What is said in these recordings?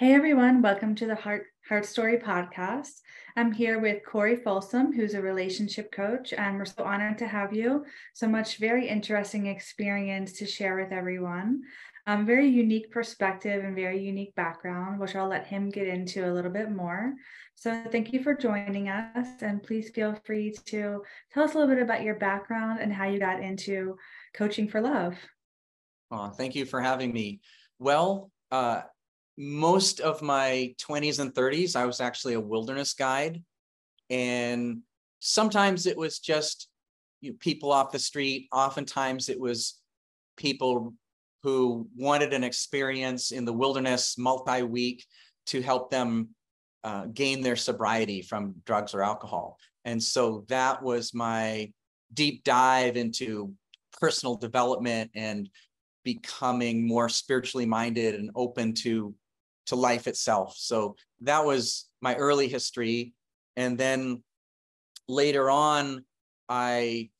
Hey everyone, welcome to the Heart Heart Story podcast. I'm here with Corey Folsom, who's a relationship coach, and we're so honored to have you. So much very interesting experience to share with everyone. Um, very unique perspective and very unique background, which I'll let him get into a little bit more. So thank you for joining us, and please feel free to tell us a little bit about your background and how you got into coaching for love. Oh, thank you for having me. Well, uh, most of my 20s and 30s, I was actually a wilderness guide. And sometimes it was just you know, people off the street. Oftentimes it was people who wanted an experience in the wilderness multi week to help them uh, gain their sobriety from drugs or alcohol. And so that was my deep dive into personal development and becoming more spiritually minded and open to to life itself. So that was my early history. And then later on, I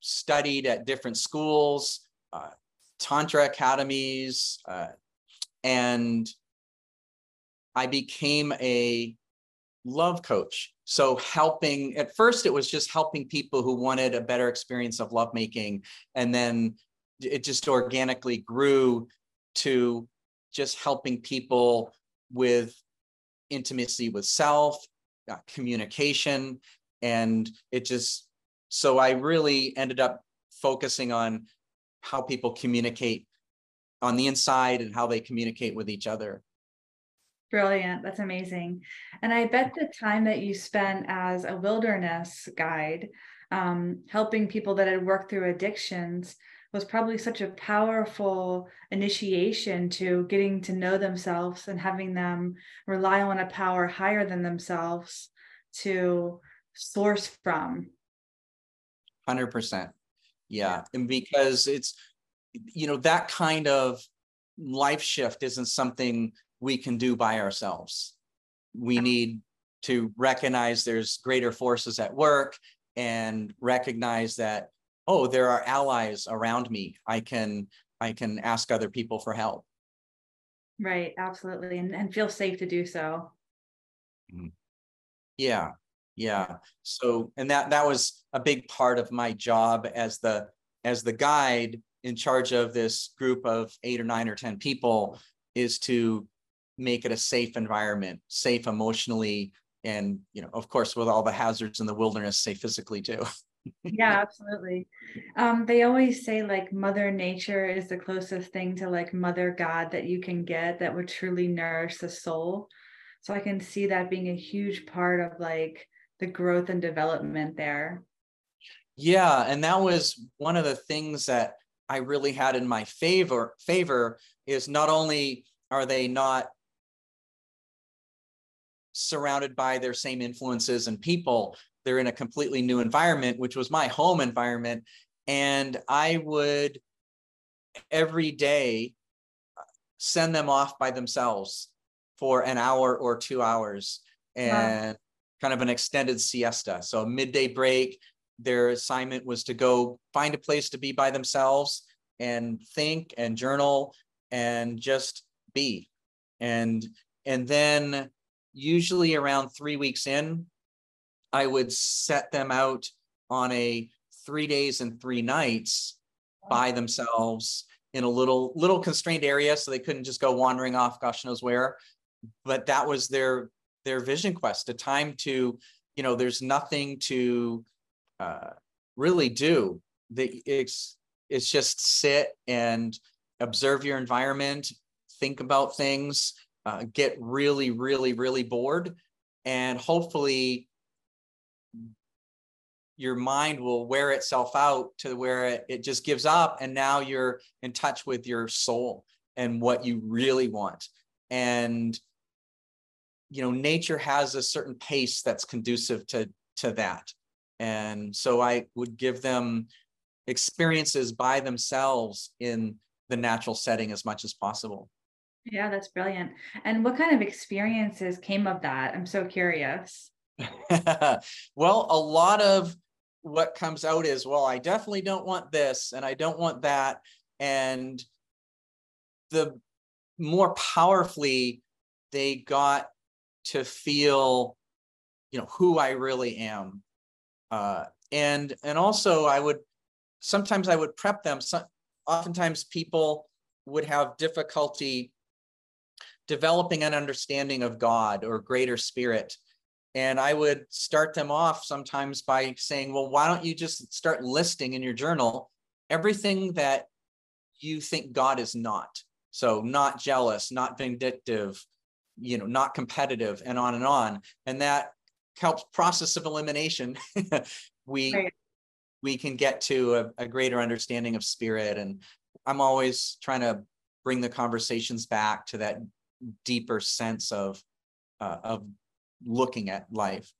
studied at different schools, uh, Tantra academies, uh, and I became a love coach. So helping at first it was just helping people who wanted a better experience of lovemaking and then it just organically grew to just helping people with intimacy with self, uh, communication, and it just so I really ended up focusing on how people communicate on the inside and how they communicate with each other. Brilliant. That's amazing. And I bet the time that you spent as a wilderness guide, um, helping people that had worked through addictions, was probably such a powerful initiation to getting to know themselves and having them rely on a power higher than themselves to source from. 100% yeah and because it's you know that kind of life shift isn't something we can do by ourselves. We need to recognize there's greater forces at work and recognize that oh there are allies around me. I can i can ask other people for help. Right absolutely and, and feel safe to do so. Mm-hmm. yeah yeah. So and that that was a big part of my job as the as the guide in charge of this group of eight or nine or ten people is to make it a safe environment safe emotionally and you know of course with all the hazards in the wilderness safe physically too yeah absolutely. Um they always say like mother nature is the closest thing to like mother god that you can get that would truly nourish the soul. So i can see that being a huge part of like the growth and development there. Yeah and that was one of the things that i really had in my favor favor is not only are they not surrounded by their same influences and people they're in a completely new environment, which was my home environment. And I would every day uh, send them off by themselves for an hour or two hours and wow. kind of an extended siesta. So a midday break, their assignment was to go find a place to be by themselves and think and journal and just be. And and then usually around 3 weeks in, I would set them out on a three days and three nights by themselves in a little little constrained area so they couldn't just go wandering off gosh knows where. But that was their their vision quest a time to you know there's nothing to uh, really do. The it's it's just sit and observe your environment think about things uh, get really really really bored and hopefully your mind will wear itself out to where it, it just gives up and now you're in touch with your soul and what you really want. And you know nature has a certain pace that's conducive to to that. And so i would give them experiences by themselves in the natural setting as much as possible. Yeah that's brilliant. And what kind of experiences came of that? I'm so curious. Well a lot of what comes out is, well, I definitely don't want this and I don't want that. And the more powerfully they got to feel you know who i really am uh, and and also i would sometimes i would prep them so, oftentimes people would have difficulty developing an understanding of god or greater spirit and i would start them off sometimes by saying well why don't you just start listing in your journal everything that you think god is not? So not jealous not vindictive you know not competitive and on and on. And that helps process of elimination. We right. we can get to a, a greater understanding of spirit. And i'm always trying to bring the conversations back to that deeper sense of uh, of looking at life.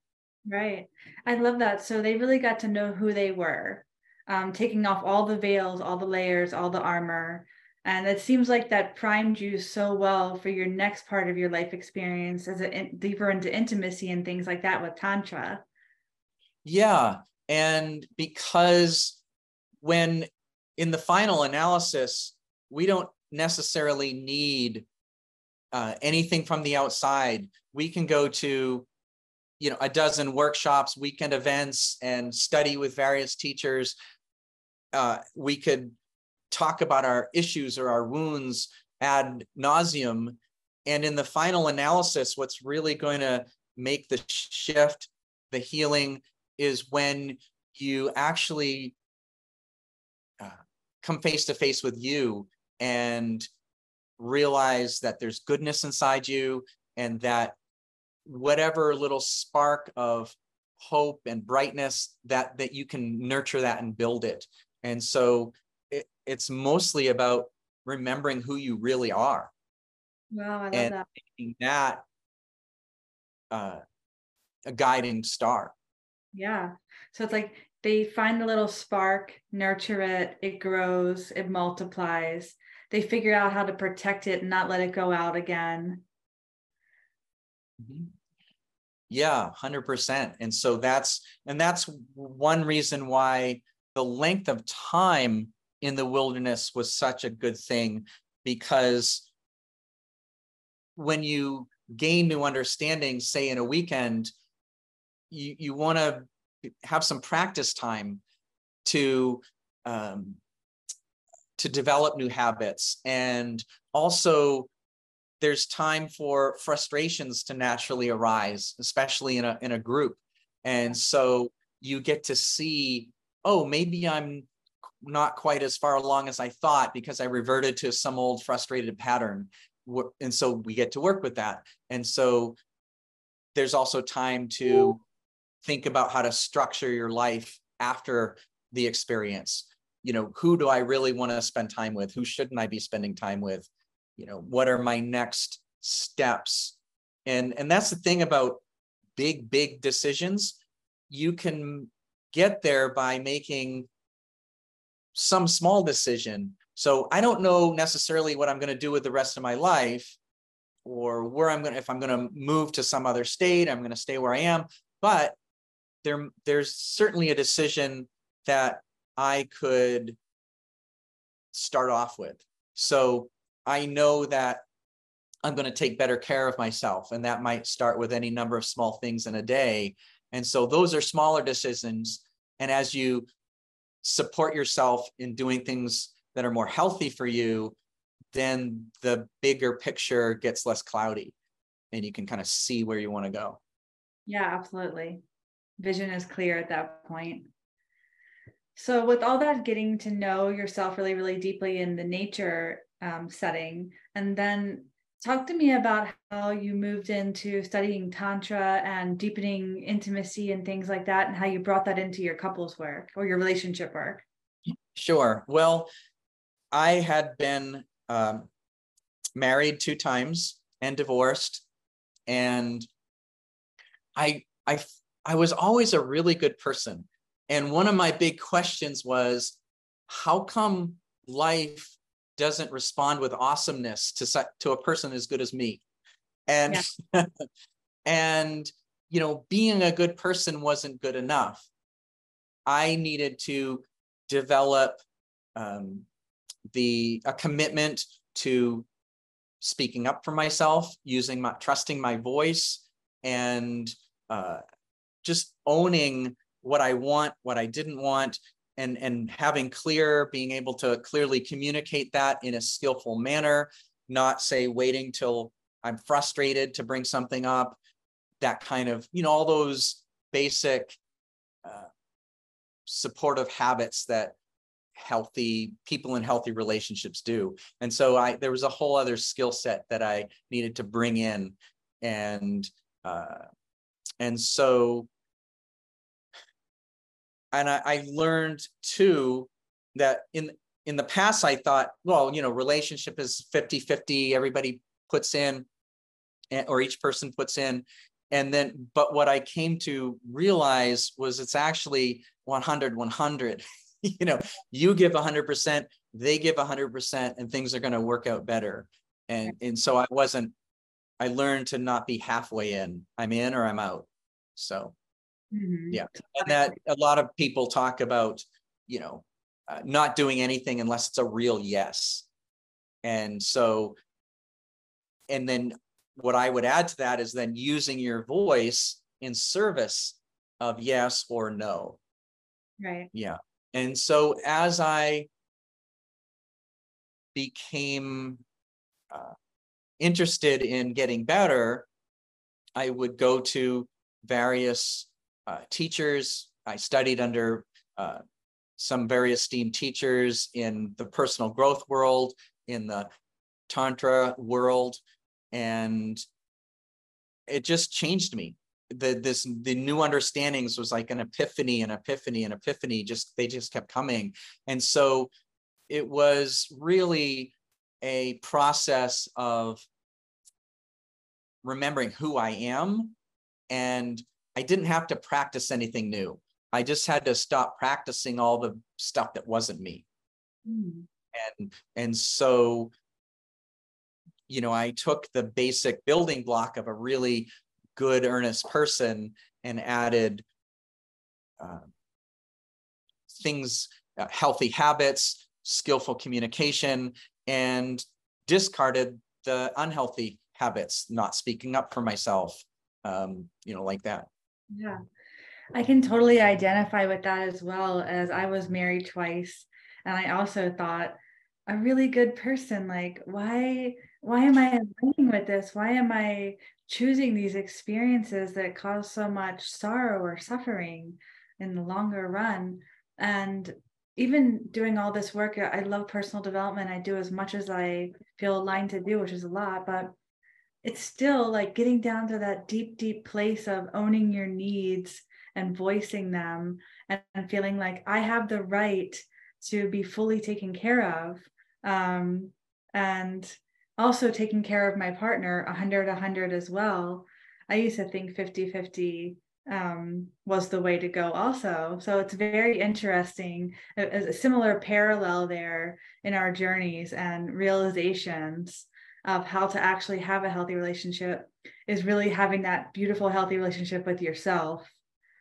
Right. I love that. So they really got to know who they were um, taking off all the veils all the layers all the armor. And it seems like that primed you so well for your next part of your life experience as a in, deeper into intimacy and things like that with tantra. Yeah. And because when in the final analysis we don't necessarily need uh, anything from the outside we can go to you know a dozen workshops weekend events and study with various teachers uh, we could talk about our issues or our wounds ad nauseum. And in the final analysis, what's really going to make the shift, the healing, is when you actually uh, come face to face with you and realize that there's goodness inside you and that whatever little spark of hope and brightness that that you can nurture that and build it and so it, it's mostly about remembering who you really are. Wow, I love and that. Making that uh, a guiding star. Yeah. So it's like they find the little spark, nurture it, it grows, it multiplies. They figure out how to protect it and not let it go out again. Mm-hmm. Yeah, 100%. And so that's and that's one reason why the length of time in the wilderness was such a good thing because when you gain new understanding, say in a weekend, you, you want to have some practice time to um, to develop new habits and also there's time for frustrations to naturally arise especially in a in a group and so you get to see oh maybe i'm not quite as far along as I thought because I reverted to some old frustrated pattern. And so we get to work with that. And so there's also time to think about how to structure your life after the experience. You know, who do I really want to spend time with? Who shouldn't I be spending time with? You know, what are my next steps? And and that's the thing about big big decisions. You can get there by making some small decision. So I don't know necessarily what I'm going to do with the rest of my life or where I'm going to, if I'm going to move to some other state, I'm going to stay where I am. But there, there's certainly a decision that I could start off with. So I know that I'm going to take better care of myself. And that might start with any number of small things in a day. And so those are smaller decisions. And as you support yourself in doing things that are more healthy for you, then the bigger picture gets less cloudy and you can kind of see where you want to go. Yeah, absolutely. Vision is clear at that point. So, with all that, getting to know yourself really, really deeply in the nature um, setting, and then talk to me about how you moved into studying tantra and deepening intimacy and things like that and how you brought that into your couples work or your relationship work. Sure. Well i had been um, married two times and divorced and i i i was always a really good person and one of my big questions was how come life doesn't respond with awesomeness to to a person as good as me and yeah. and you know being a good person wasn't good enough i needed to develop um, the a commitment to speaking up for myself, using my trusting my voice, and uh, just owning what I want, what I didn't want, and and having clear, being able to clearly communicate that in a skillful manner, not say waiting till I'm frustrated to bring something up, that kind of you know all those basic uh, supportive habits that healthy people in healthy relationships do. And so i there was a whole other skill set that i needed to bring in and uh and so and I, I learned too that in in the past i thought well you know relationship is 50 50 everybody puts in eh, or each person puts in. And then but what i came to realize was it's actually 100 100 you know you give 100% they give 100% and things are going to work out better. And and so i wasn't i learned to not be halfway in i'm in or i'm out. So mm-hmm. yeah. And that a lot of people talk about you know uh, not doing anything unless it's a real yes. And so and then what i would add to that is then using your voice in service of yes or no. Right. Yeah. And so as I became uh, interested in getting better, I would go to various uh, teachers. I studied under uh, some very esteemed teachers in the personal growth world, in the Tantra world, and it just changed me the this the new understandings was like an epiphany an epiphany an epiphany just they just kept coming and so it was really a process of remembering who i am and i didn't have to practice anything new i just had to stop practicing all the stuff that wasn't me mm. and and so you know i took the basic building block of a really good, earnest person and added uh, things, uh, healthy habits, skillful communication, and discarded the unhealthy habits, not speaking up for myself, um, you know, like that. Yeah. I can totally identify with that as well as I was married twice. And I also thought, a really good person, like, why why am I aligning with this? Why am I choosing these experiences that cause so much sorrow or suffering in the longer run? And even doing all this work, I love personal development. I do as much as I feel aligned to do, which is a lot, but it's still like getting down to that deep, deep place of owning your needs and voicing them and, and feeling like I have the right to be fully taken care of. Um, and also taking care of my partner 100 100 as well i used to think 50 50 um, was the way to go also so it's very interesting a, a, similar parallel there in our journeys and realizations of how to actually have a healthy relationship is really having that beautiful healthy relationship with yourself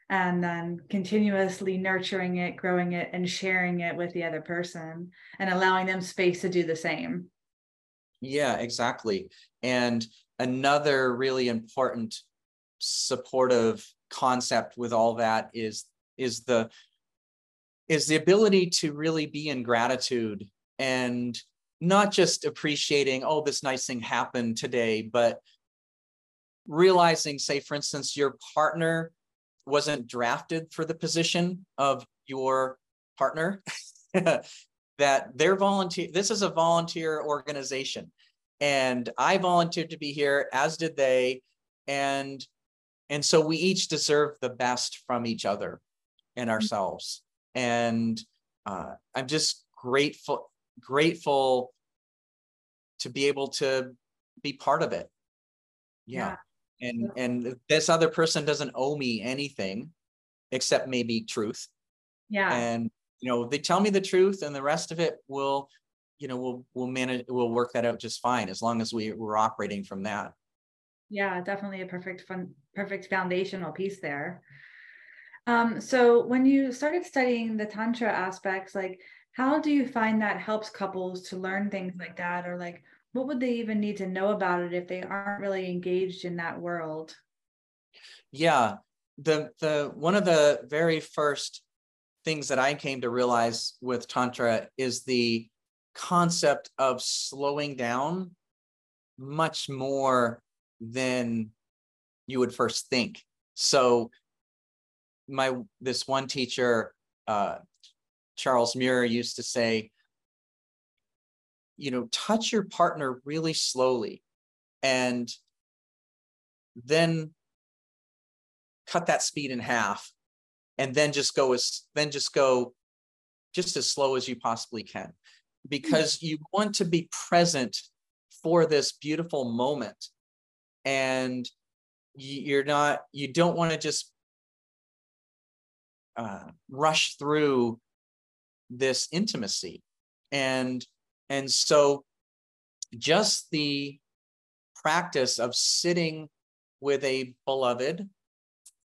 and then continuously nurturing it growing it and sharing it with the other person and allowing them space to do the same yeah, exactly. And another really important supportive concept with all that is is the is the ability to really be in gratitude and not just appreciating oh this nice thing happened today but realizing say for instance your partner wasn't drafted for the position of your partner that they're volunteer this is a volunteer organization and i volunteered to be here as did they and and so we each deserve the best from each other and mm-hmm. ourselves and uh, i'm just grateful grateful to be able to be part of it. Yeah, yeah. and and this other person doesn't owe me anything except maybe truth. Yeah. And you know they tell me the truth and the rest of it will you know we'll we'll manage we'll work that out just fine as long as we we're operating from that. Yeah definitely a perfect fun perfect foundational piece there. Um so when you started studying the tantra aspects like how do you find that helps couples to learn things like that? Or like what would they even need to know about it if they aren't really engaged in that world? Yeah. The the one of the very first things that i came to realize with tantra is the concept of slowing down much more than you would first think. So my this one teacher uh, charles muir used to say you know touch your partner really slowly and then cut that speed in half and then just go as then just go just as slow as you possibly can because you want to be present for this beautiful moment. And you're not you don't want to just uh, rush through this intimacy. And and so just the practice of sitting with a beloved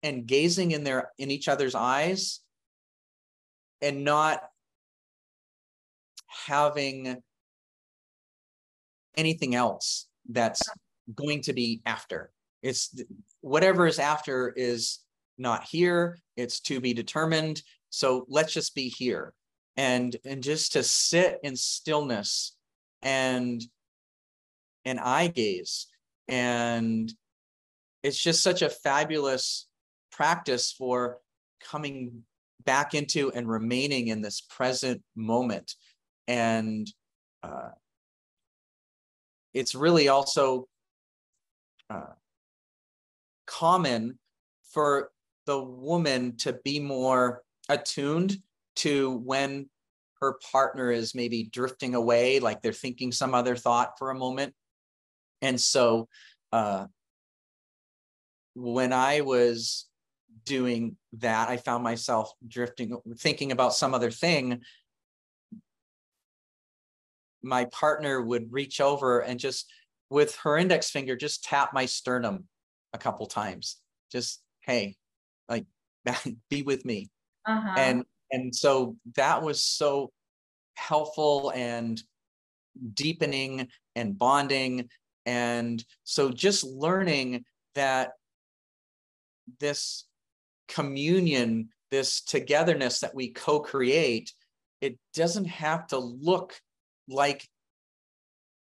and gazing in their in each other's eyes and not having anything else that's going to be after. It's whatever is after is not here. It's to be determined. So let's just be here and and just to sit in stillness and and eye gaze. And it's just such a fabulous practice for coming back into and remaining in this present moment. And uh, it's really also uh, common for the woman to be more attuned to when her partner is maybe drifting away, like they're thinking some other thought for a moment. And so uh, when I was doing that, I found myself drifting, thinking about some other thing. My partner would reach over and just, with her index finger, just tap my sternum a couple times. Just, hey, like, be with me. Uh-huh. And and so that was so helpful and deepening and bonding. And so just learning that this communion this togetherness that we co-create it doesn't have to look like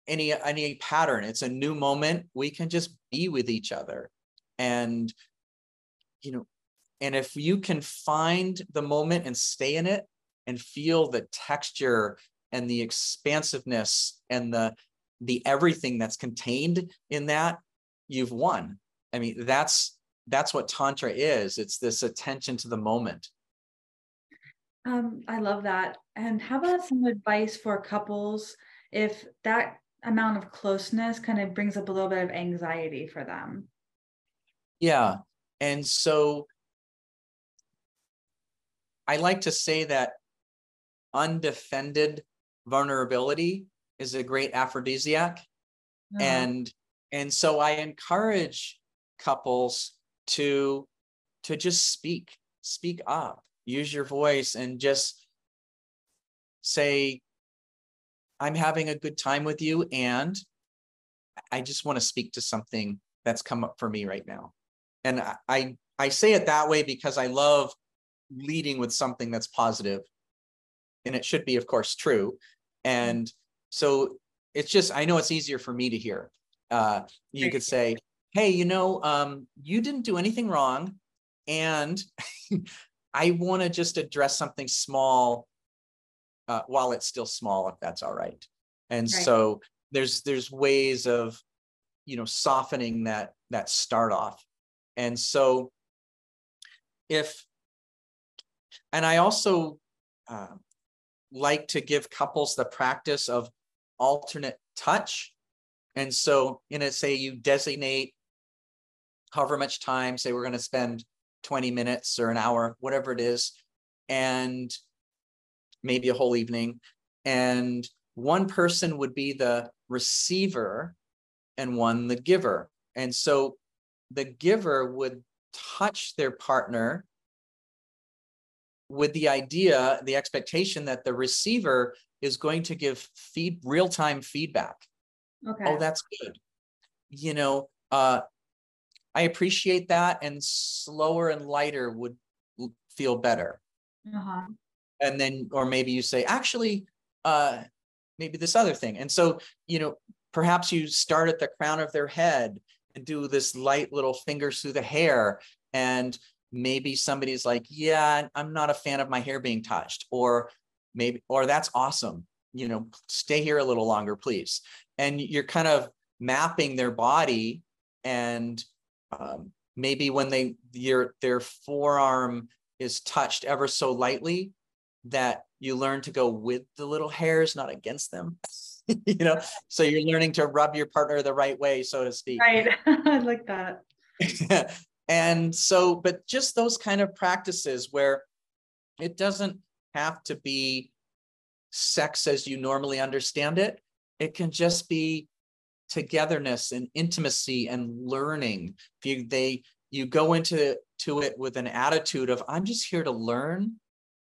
any any pattern. It's a new moment. We can just be with each other. And you know and if you can find the moment and stay in it and feel the texture and the expansiveness and the the everything that's contained in that, you've won. I mean, that's that's what tantra is. It's this attention to the moment. Um, I love that. And how about some advice for couples if that amount of closeness kind of brings up a little bit of anxiety for them? Yeah. And so I like to say that undefended vulnerability is a great aphrodisiac. Uh-huh. And and so I encourage couples to to just speak, speak up, use your voice and just say I'm having a good time with you and I just want to speak to something that's come up for me right now. And I I say it that way because I love leading with something that's positive. And it should be of course true. And so it's just i know it's easier for me to hear. Uh, you could say hey you know um, you didn't do anything wrong. And i want to just address something small uh, while it's still small if that's all right. And right. so there's there's ways of you know softening that that start off. And so if and I also uh, like to give couples the practice of alternate touch. And so, in it, say you designate however much time, say we're going to spend 20 minutes or an hour, whatever it is, and maybe a whole evening. And one person would be the receiver and one the giver. And so the giver would touch their partner with the idea, the expectation that the receiver is going to give feed real-time feedback. Okay. Oh, that's good. You know, uh, I appreciate that, and slower and lighter would feel better. Uh-huh. And then, or maybe you say, actually, uh, maybe this other thing. And so, you know, perhaps you start at the crown of their head and do this light little fingers through the hair. And maybe somebody's like, yeah, I'm not a fan of my hair being touched, or maybe, or that's awesome. You know, stay here a little longer, please. And you're kind of mapping their body and um, maybe when they your their forearm is touched ever so lightly that you learn to go with the little hairs not against them you know so you're learning to rub your partner the right way so to speak right i like that and so but just those kind of practices where it doesn't have to be sex as you normally understand it it can just be togetherness and intimacy and learning. You they you go into to it with an attitude of I'm just here to learn.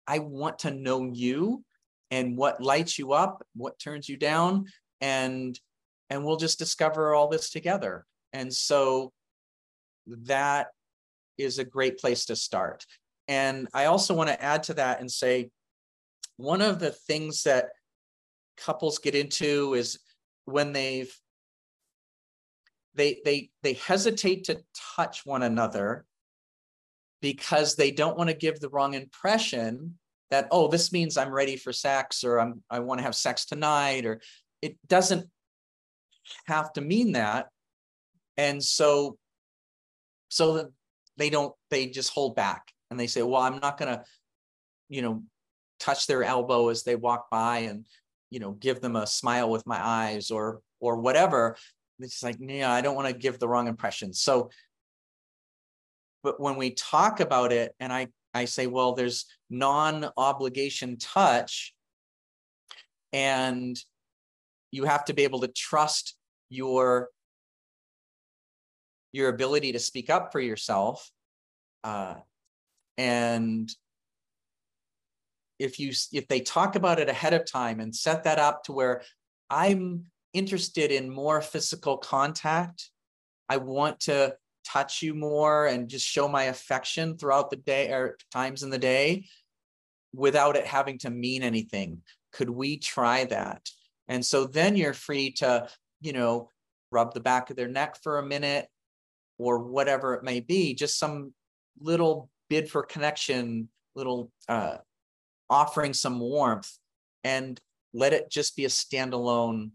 I want to know you and what lights you up, what turns you down, and and we'll just discover all this together. And so that is a great place to start. And I also want to add to that and say one of the things that couples get into is when they've they they they hesitate to touch one another because they don't want to give the wrong impression that oh this means i'm ready for sex or i'm i want to have sex tonight or it doesn't have to mean that and so so that they don't they just hold back and they say well i'm not going to you know touch their elbow as they walk by and you know give them a smile with my eyes or or whatever it's like, yeah, I don't want to give the wrong impression. So, but when we talk about it, and I I say, well, there's non-obligation touch, and you have to be able to trust your your ability to speak up for yourself uh, and if you if they talk about it ahead of time and set that up to where i'm interested in more physical contact. I want to touch you more and just show my affection throughout the day or times in the day without it having to mean anything. Could we try that? And so then you're free to, you know, rub the back of their neck for a minute or whatever it may be, just some little bid for connection, little uh, offering some warmth and let it just be a standalone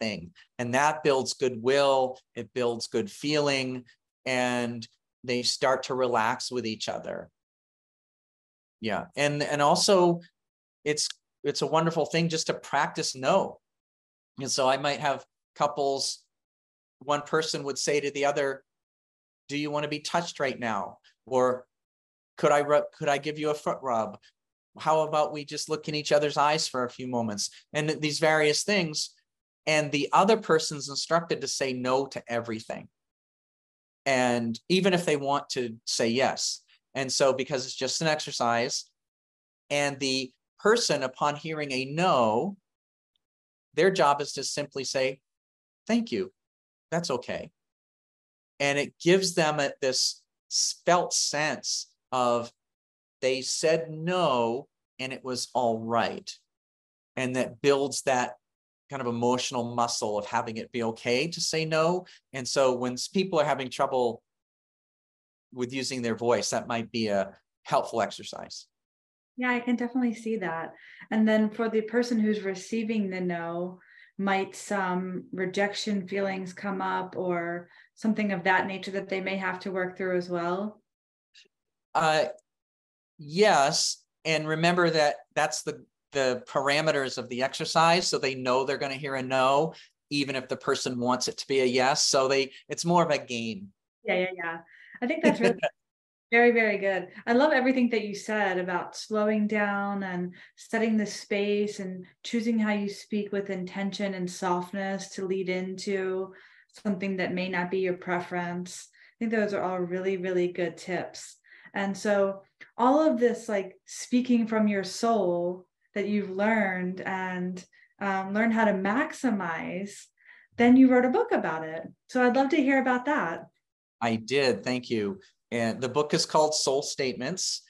thing. And that builds goodwill, it builds good feeling, and they start to relax with each other. Yeah. And and also it's it's a wonderful thing just to practice no. And so I might have couples, one person would say to the other, Do you want to be touched right now? Or could I rub, could I give you a foot rub? How about we just look in each other's eyes for a few moments? And these various things and the other person's instructed to say no to everything and even if they want to say yes and so because it's just an exercise and the person upon hearing a no their job is to simply say thank you that's okay and it gives them a, this felt sense of they said no and it was all right and that builds that kind of emotional muscle of having it be okay to say no. And so when people are having trouble with using their voice, that might be a helpful exercise. Yeah, I can definitely see that. And then for the person who's receiving the no, might some rejection feelings come up or something of that nature that they may have to work through as well? Uh, yes. And remember that that's the the parameters of the exercise so they know they're going to hear a no even if the person wants it to be a yes so they it's more of a game yeah yeah yeah i think that's really very very good i love everything that you said about slowing down and setting the space and choosing how you speak with intention and softness to lead into something that may not be your preference i think those are all really really good tips and so all of this like speaking from your soul that you've learned and um, learn how to maximize then you wrote a book about it. So I'd love to hear about that. I did. Thank you. And the book is called Soul Statements.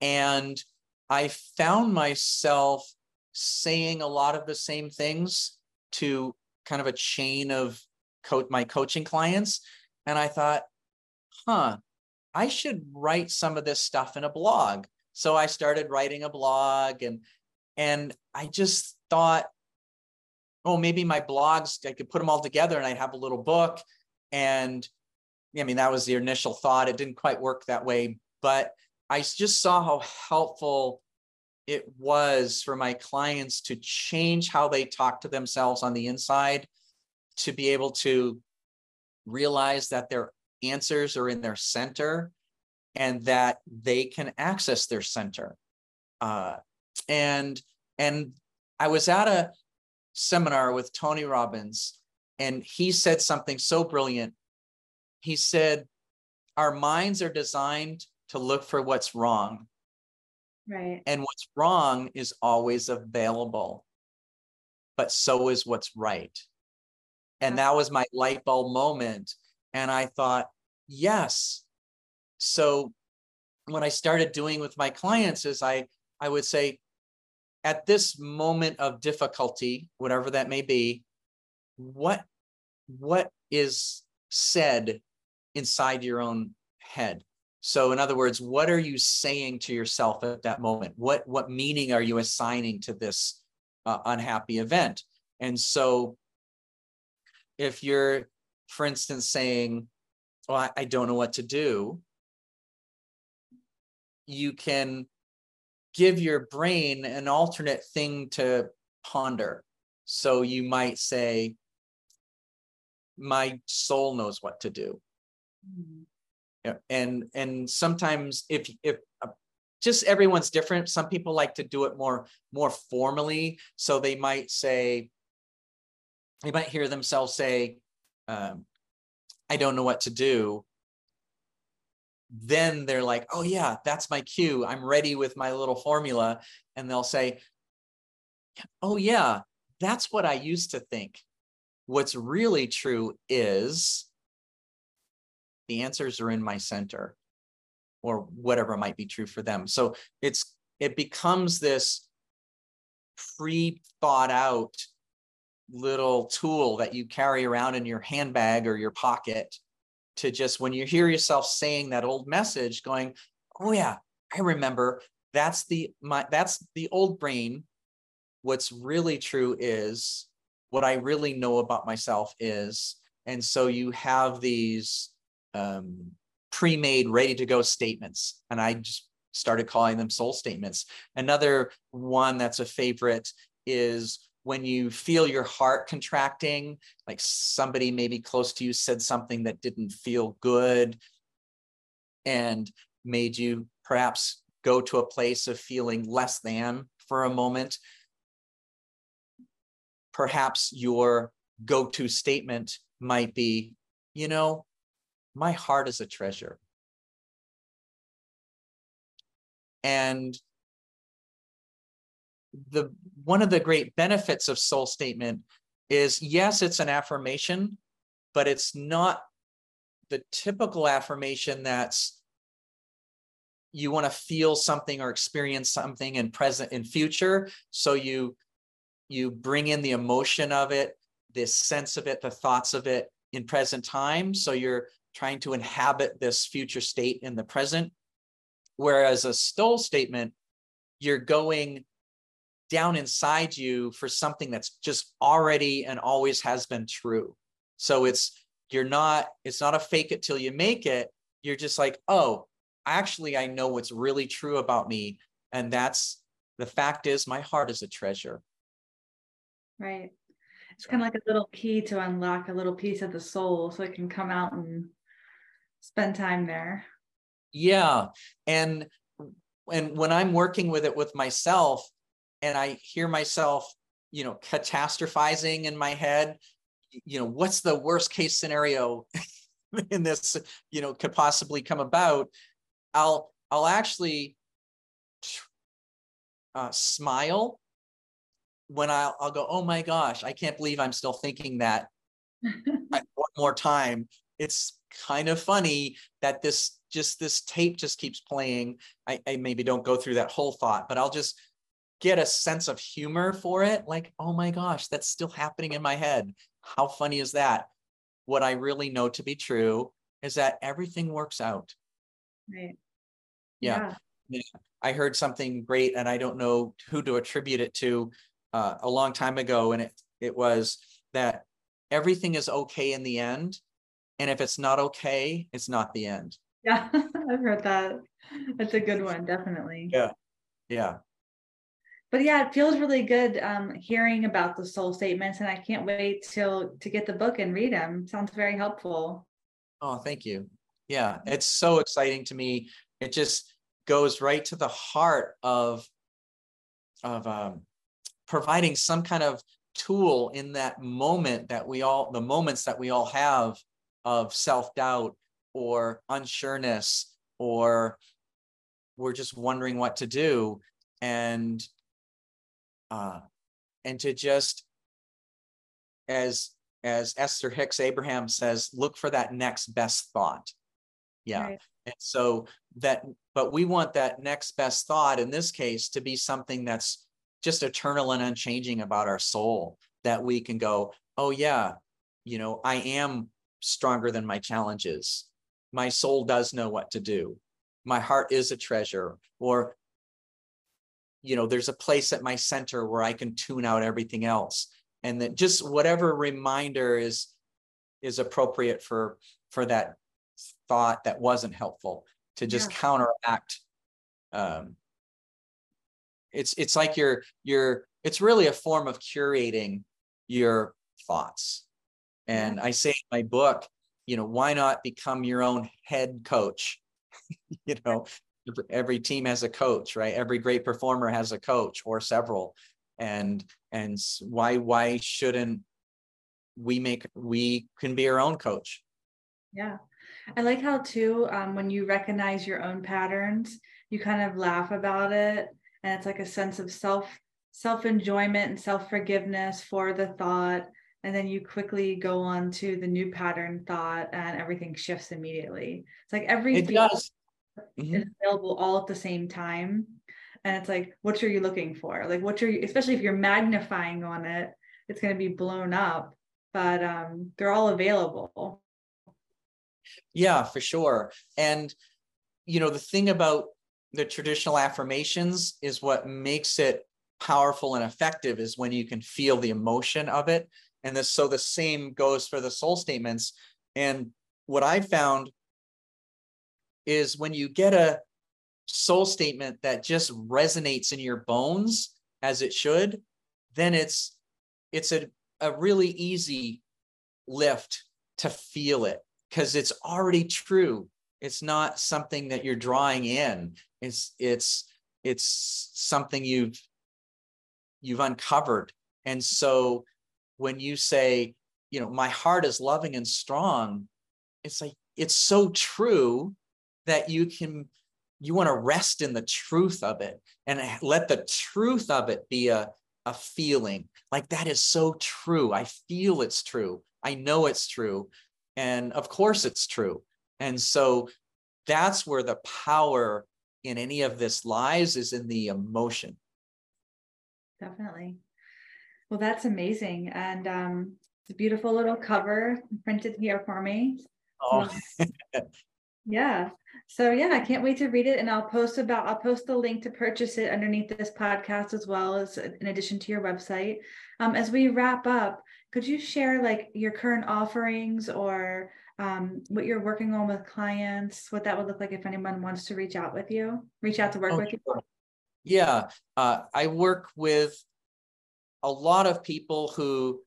And I found myself saying a lot of the same things to kind of a chain of co- my coaching clients. And I thought, huh, I should write some of this stuff in a blog. So I started writing a blog and and I just thought, oh, maybe my blogs, I could put them all together and I'd have a little book. And I mean, that was the initial thought. It didn't quite work that way, but I just saw how helpful it was for my clients to change how they talk to themselves on the inside, to be able to realize that their answers are in their center and that they can access their center. Uh, and and I was at a seminar with Tony Robbins, and he said something so brilliant. He said, Our minds are designed to look for what's wrong. Right. And what's wrong is always available, but so is what's right. And that was my light bulb moment. And I thought, yes. So what I started doing with my clients is I I would say, at this moment of difficulty, whatever that may be, what what is said inside your own head? So in other words, what are you saying to yourself at that moment? What what meaning are you assigning to this uh, unhappy event? And so if you're for instance saying, "Well, I, I don't know what to do," you can give your brain an alternate thing to ponder. So you might say, my soul knows what to do. Mm-hmm. And and sometimes if if uh, just everyone's different. Some people like to do it more more formally. So they might say, they might hear themselves say, um, "I don't know what to do," then they're like, oh, yeah, that's my cue. I'm ready with my little formula. And they'll say, oh, yeah, that's what I used to think. What's really true is the answers are in my center or whatever might be true for them. So it's it becomes this pre thought out little tool that you carry around in your handbag or your pocket to just when you hear yourself saying that old message going oh yeah i remember that's the my that's the old brain what's really true is what i really know about myself is and so you have these um, pre-made ready to go statements. And i just started calling them soul statements. Another one that's a favorite is when you feel your heart contracting, like somebody maybe close to you said something that didn't feel good and made you perhaps go to a place of feeling less than for a moment, perhaps your go to statement might be, you know, my heart is a treasure. And the one of the great benefits of soul statement is yes, it's an affirmation, but it's not the typical affirmation that's you want to feel something or experience something in present in future so you you bring in the emotion of it this sense of it the thoughts of it in present time so you're trying to inhabit this future state in the present whereas a soul statement you're going down inside you for something that's just already and always has been true. So it's you're not it's not a fake it till you make it. You're just like, "Oh, actually I know what's really true about me and that's the fact is my heart is a treasure." Right. It's kind of like a little key to unlock a little piece of the soul so it can come out and spend time there. Yeah. And and when I'm working with it with myself, and I hear myself, you know, catastrophizing in my head, you know, what's the worst case scenario in this, you know, could possibly come about, I'll I'll actually uh, smile when I'll, I'll go, oh my gosh, I can't believe I'm still thinking that one more time. It's kind of funny that this just this tape just keeps playing. I, I maybe don't go through that whole thought, but I'll just get a sense of humor for it. Like, oh my gosh, that's still happening in my head. How funny is that? What I really know to be true is that everything works out. Right. Yeah. yeah. I heard something great, and I don't know who to attribute it to uh, a long time ago, and it it was that everything is okay in the end, and if it's not okay, it's not the end. Yeah, I've heard that. That's a good one, definitely. Yeah, yeah. But yeah, it feels really good um, hearing about the soul statements, and I can't wait till to get the book and read them. Sounds very helpful. Oh, thank you. Yeah, it's so exciting to me. It just goes right to the heart of of um, providing some kind of tool in that moment that we all the moments that we all have of self-doubt or unsureness or we're just wondering what to do and uh and to just as as esther hicks abraham says look for that next best thought yeah right. and so that but we want that next best thought in this case to be something that's just eternal and unchanging about our soul that we can go oh yeah you know i am stronger than my challenges. My soul does know what to do. My heart is a treasure. Or you know there's a place at my center where i can tune out everything else. And that just whatever reminder is is appropriate for for that thought that wasn't helpful to just yeah. counteract um it's it's like you're you're it's really a form of curating your thoughts and yeah. i say in my book you know why not become your own head coach? You know every team has a coach right? Every great performer has a coach or several. And and why why shouldn't we make we can be our own coach? Yeah. I like how too um, when you recognize your own patterns you kind of laugh about it. And it's like a sense of self self enjoyment and self forgiveness for the thought and then you quickly go on to the new pattern thought and everything shifts immediately. It's like every it does. Mm-hmm. is available all at the same time. And it's like what are you looking for? Like what are you especially if you're magnifying on it it's going to be blown up but um they're all available. Yeah for sure. And you know the thing about the traditional affirmations is what makes it powerful and effective is when you can feel the emotion of it and this so the same goes for the soul statements. And what i found is when you get a soul statement that just resonates in your bones as it should then it's it's a, a really easy lift to feel it because it's already true. It's not something that you're drawing in. It's it's it's something you've you've uncovered. And so when you say you know my heart is loving and strong it's like it's so true that you can you want to rest in the truth of it and let the truth of it be a, a feeling. Like that is so true. I feel it's true. I know it's true. And of course it's true. And so that's where the power in any of this lies is in the emotion. Definitely. Well, that's amazing. And um, it's a beautiful little cover printed here for me. Oh. yeah. So yeah, I can't wait to read it. And I'll post about I'll post the link to purchase it underneath this podcast as well as in addition to your website. Um, as we wrap up, could you share like your current offerings or um, what you're working on with clients, what that would look like if anyone wants to reach out with you, reach out to work oh, with you? Yeah, uh, I work with a lot of people who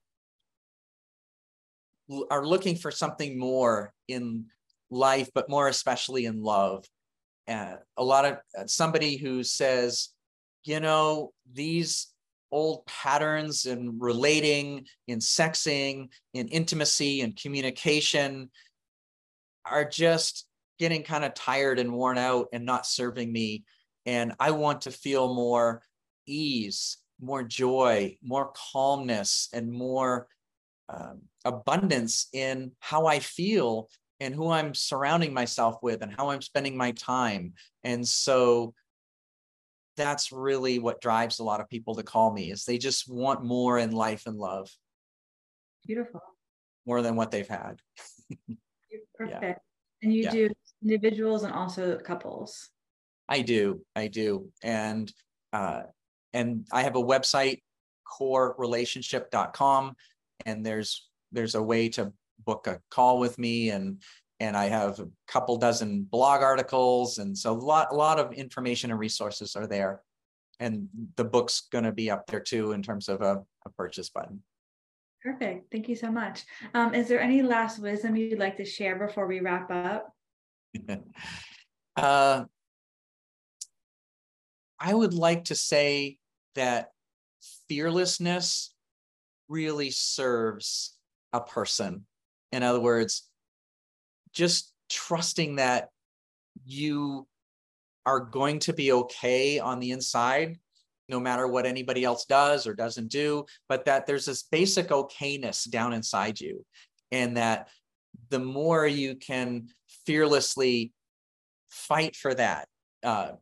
are looking for something more in life, but more especially in love. And a lot of uh, somebody who says, you know, these old patterns in relating, in sexing, in intimacy and communication are just getting kind of tired and worn out and not serving me. And I want to feel more ease, more joy, more calmness, and more um, abundance in how I feel and who I'm surrounding myself with and how I'm spending my time. And so that's really what drives a lot of people to call me is they just want more in life and love. Beautiful. More than what they've had. Perfect. Yeah. And you yeah. do individuals and also couples. I do. I do. And uh and I have a website corerelationship.com and there's there's a way to book a call with me and and I have a couple dozen blog articles and so a lot a lot of information and resources are there. And the book's going to be up there too in terms of a, a purchase button. Perfect. Thank you so much. Um, is there any last wisdom you'd like to share before we wrap up? Uh, i would like to say that fearlessness really serves a person in other words, just trusting that you are going to be okay on the inside, no matter what anybody else does or doesn't do, but that there's this basic okayness down inside you. And that the more you can fearlessly fight for that, uh,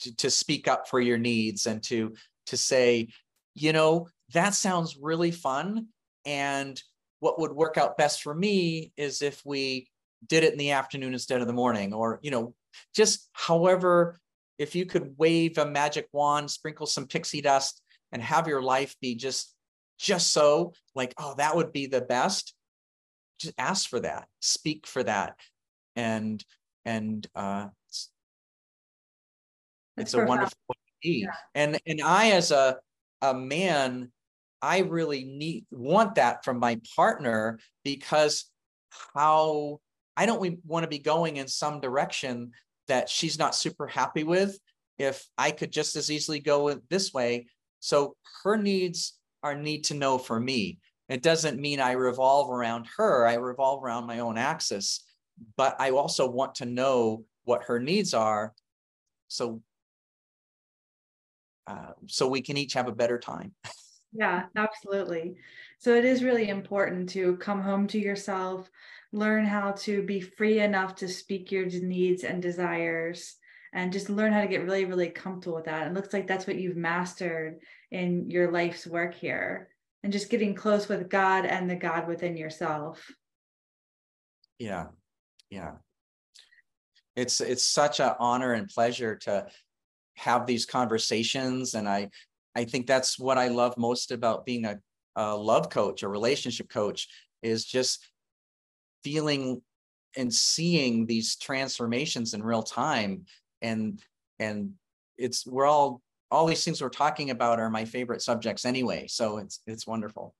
to, to speak up for your needs and to to say, you know, that sounds really fun. And what would work out best for me is if we did it in the afternoon instead of the morning or you know just however if you could wave a magic wand sprinkle some pixie dust and have your life be just just so like oh that would be the best just ask for that speak for that and and uh it's, it's a wonderful yeah. and and i as a a man I really need want that from my partner because how I don't want to be going in some direction that she's not super happy with if I could just as easily go this way. So her needs are need to know for me. It doesn't mean I revolve around her, I revolve around my own axis, but I also want to know what her needs are so uh, so we can each have a better time. Yeah, absolutely. So it is really important to come home to yourself, learn how to be free enough to speak your needs and desires, and just learn how to get really, really comfortable with that. It looks like that's what you've mastered in your life's work here, and just getting close with God and the God within yourself. Yeah, yeah. It's it's such an honor and pleasure to have these conversations, and I I think that's what I love most about being a, a love coach, a relationship coach, is just feeling and seeing these transformations in real time. And and it's we're all all these things we're talking about are my favorite subjects anyway. So it's it's wonderful.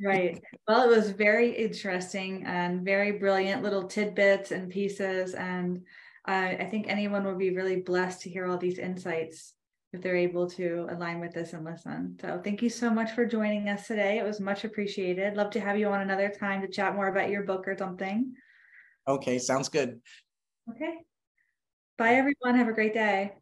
Right. Well, it was very interesting and very brilliant little tidbits and pieces. And uh, I think anyone will be really blessed to hear all these insights if they're able to align with this and listen. So thank you so much for joining us today. It was much appreciated. Love to have you on another time to chat more about your book or something. Okay, sounds good. Okay. Bye, everyone. Have a great day.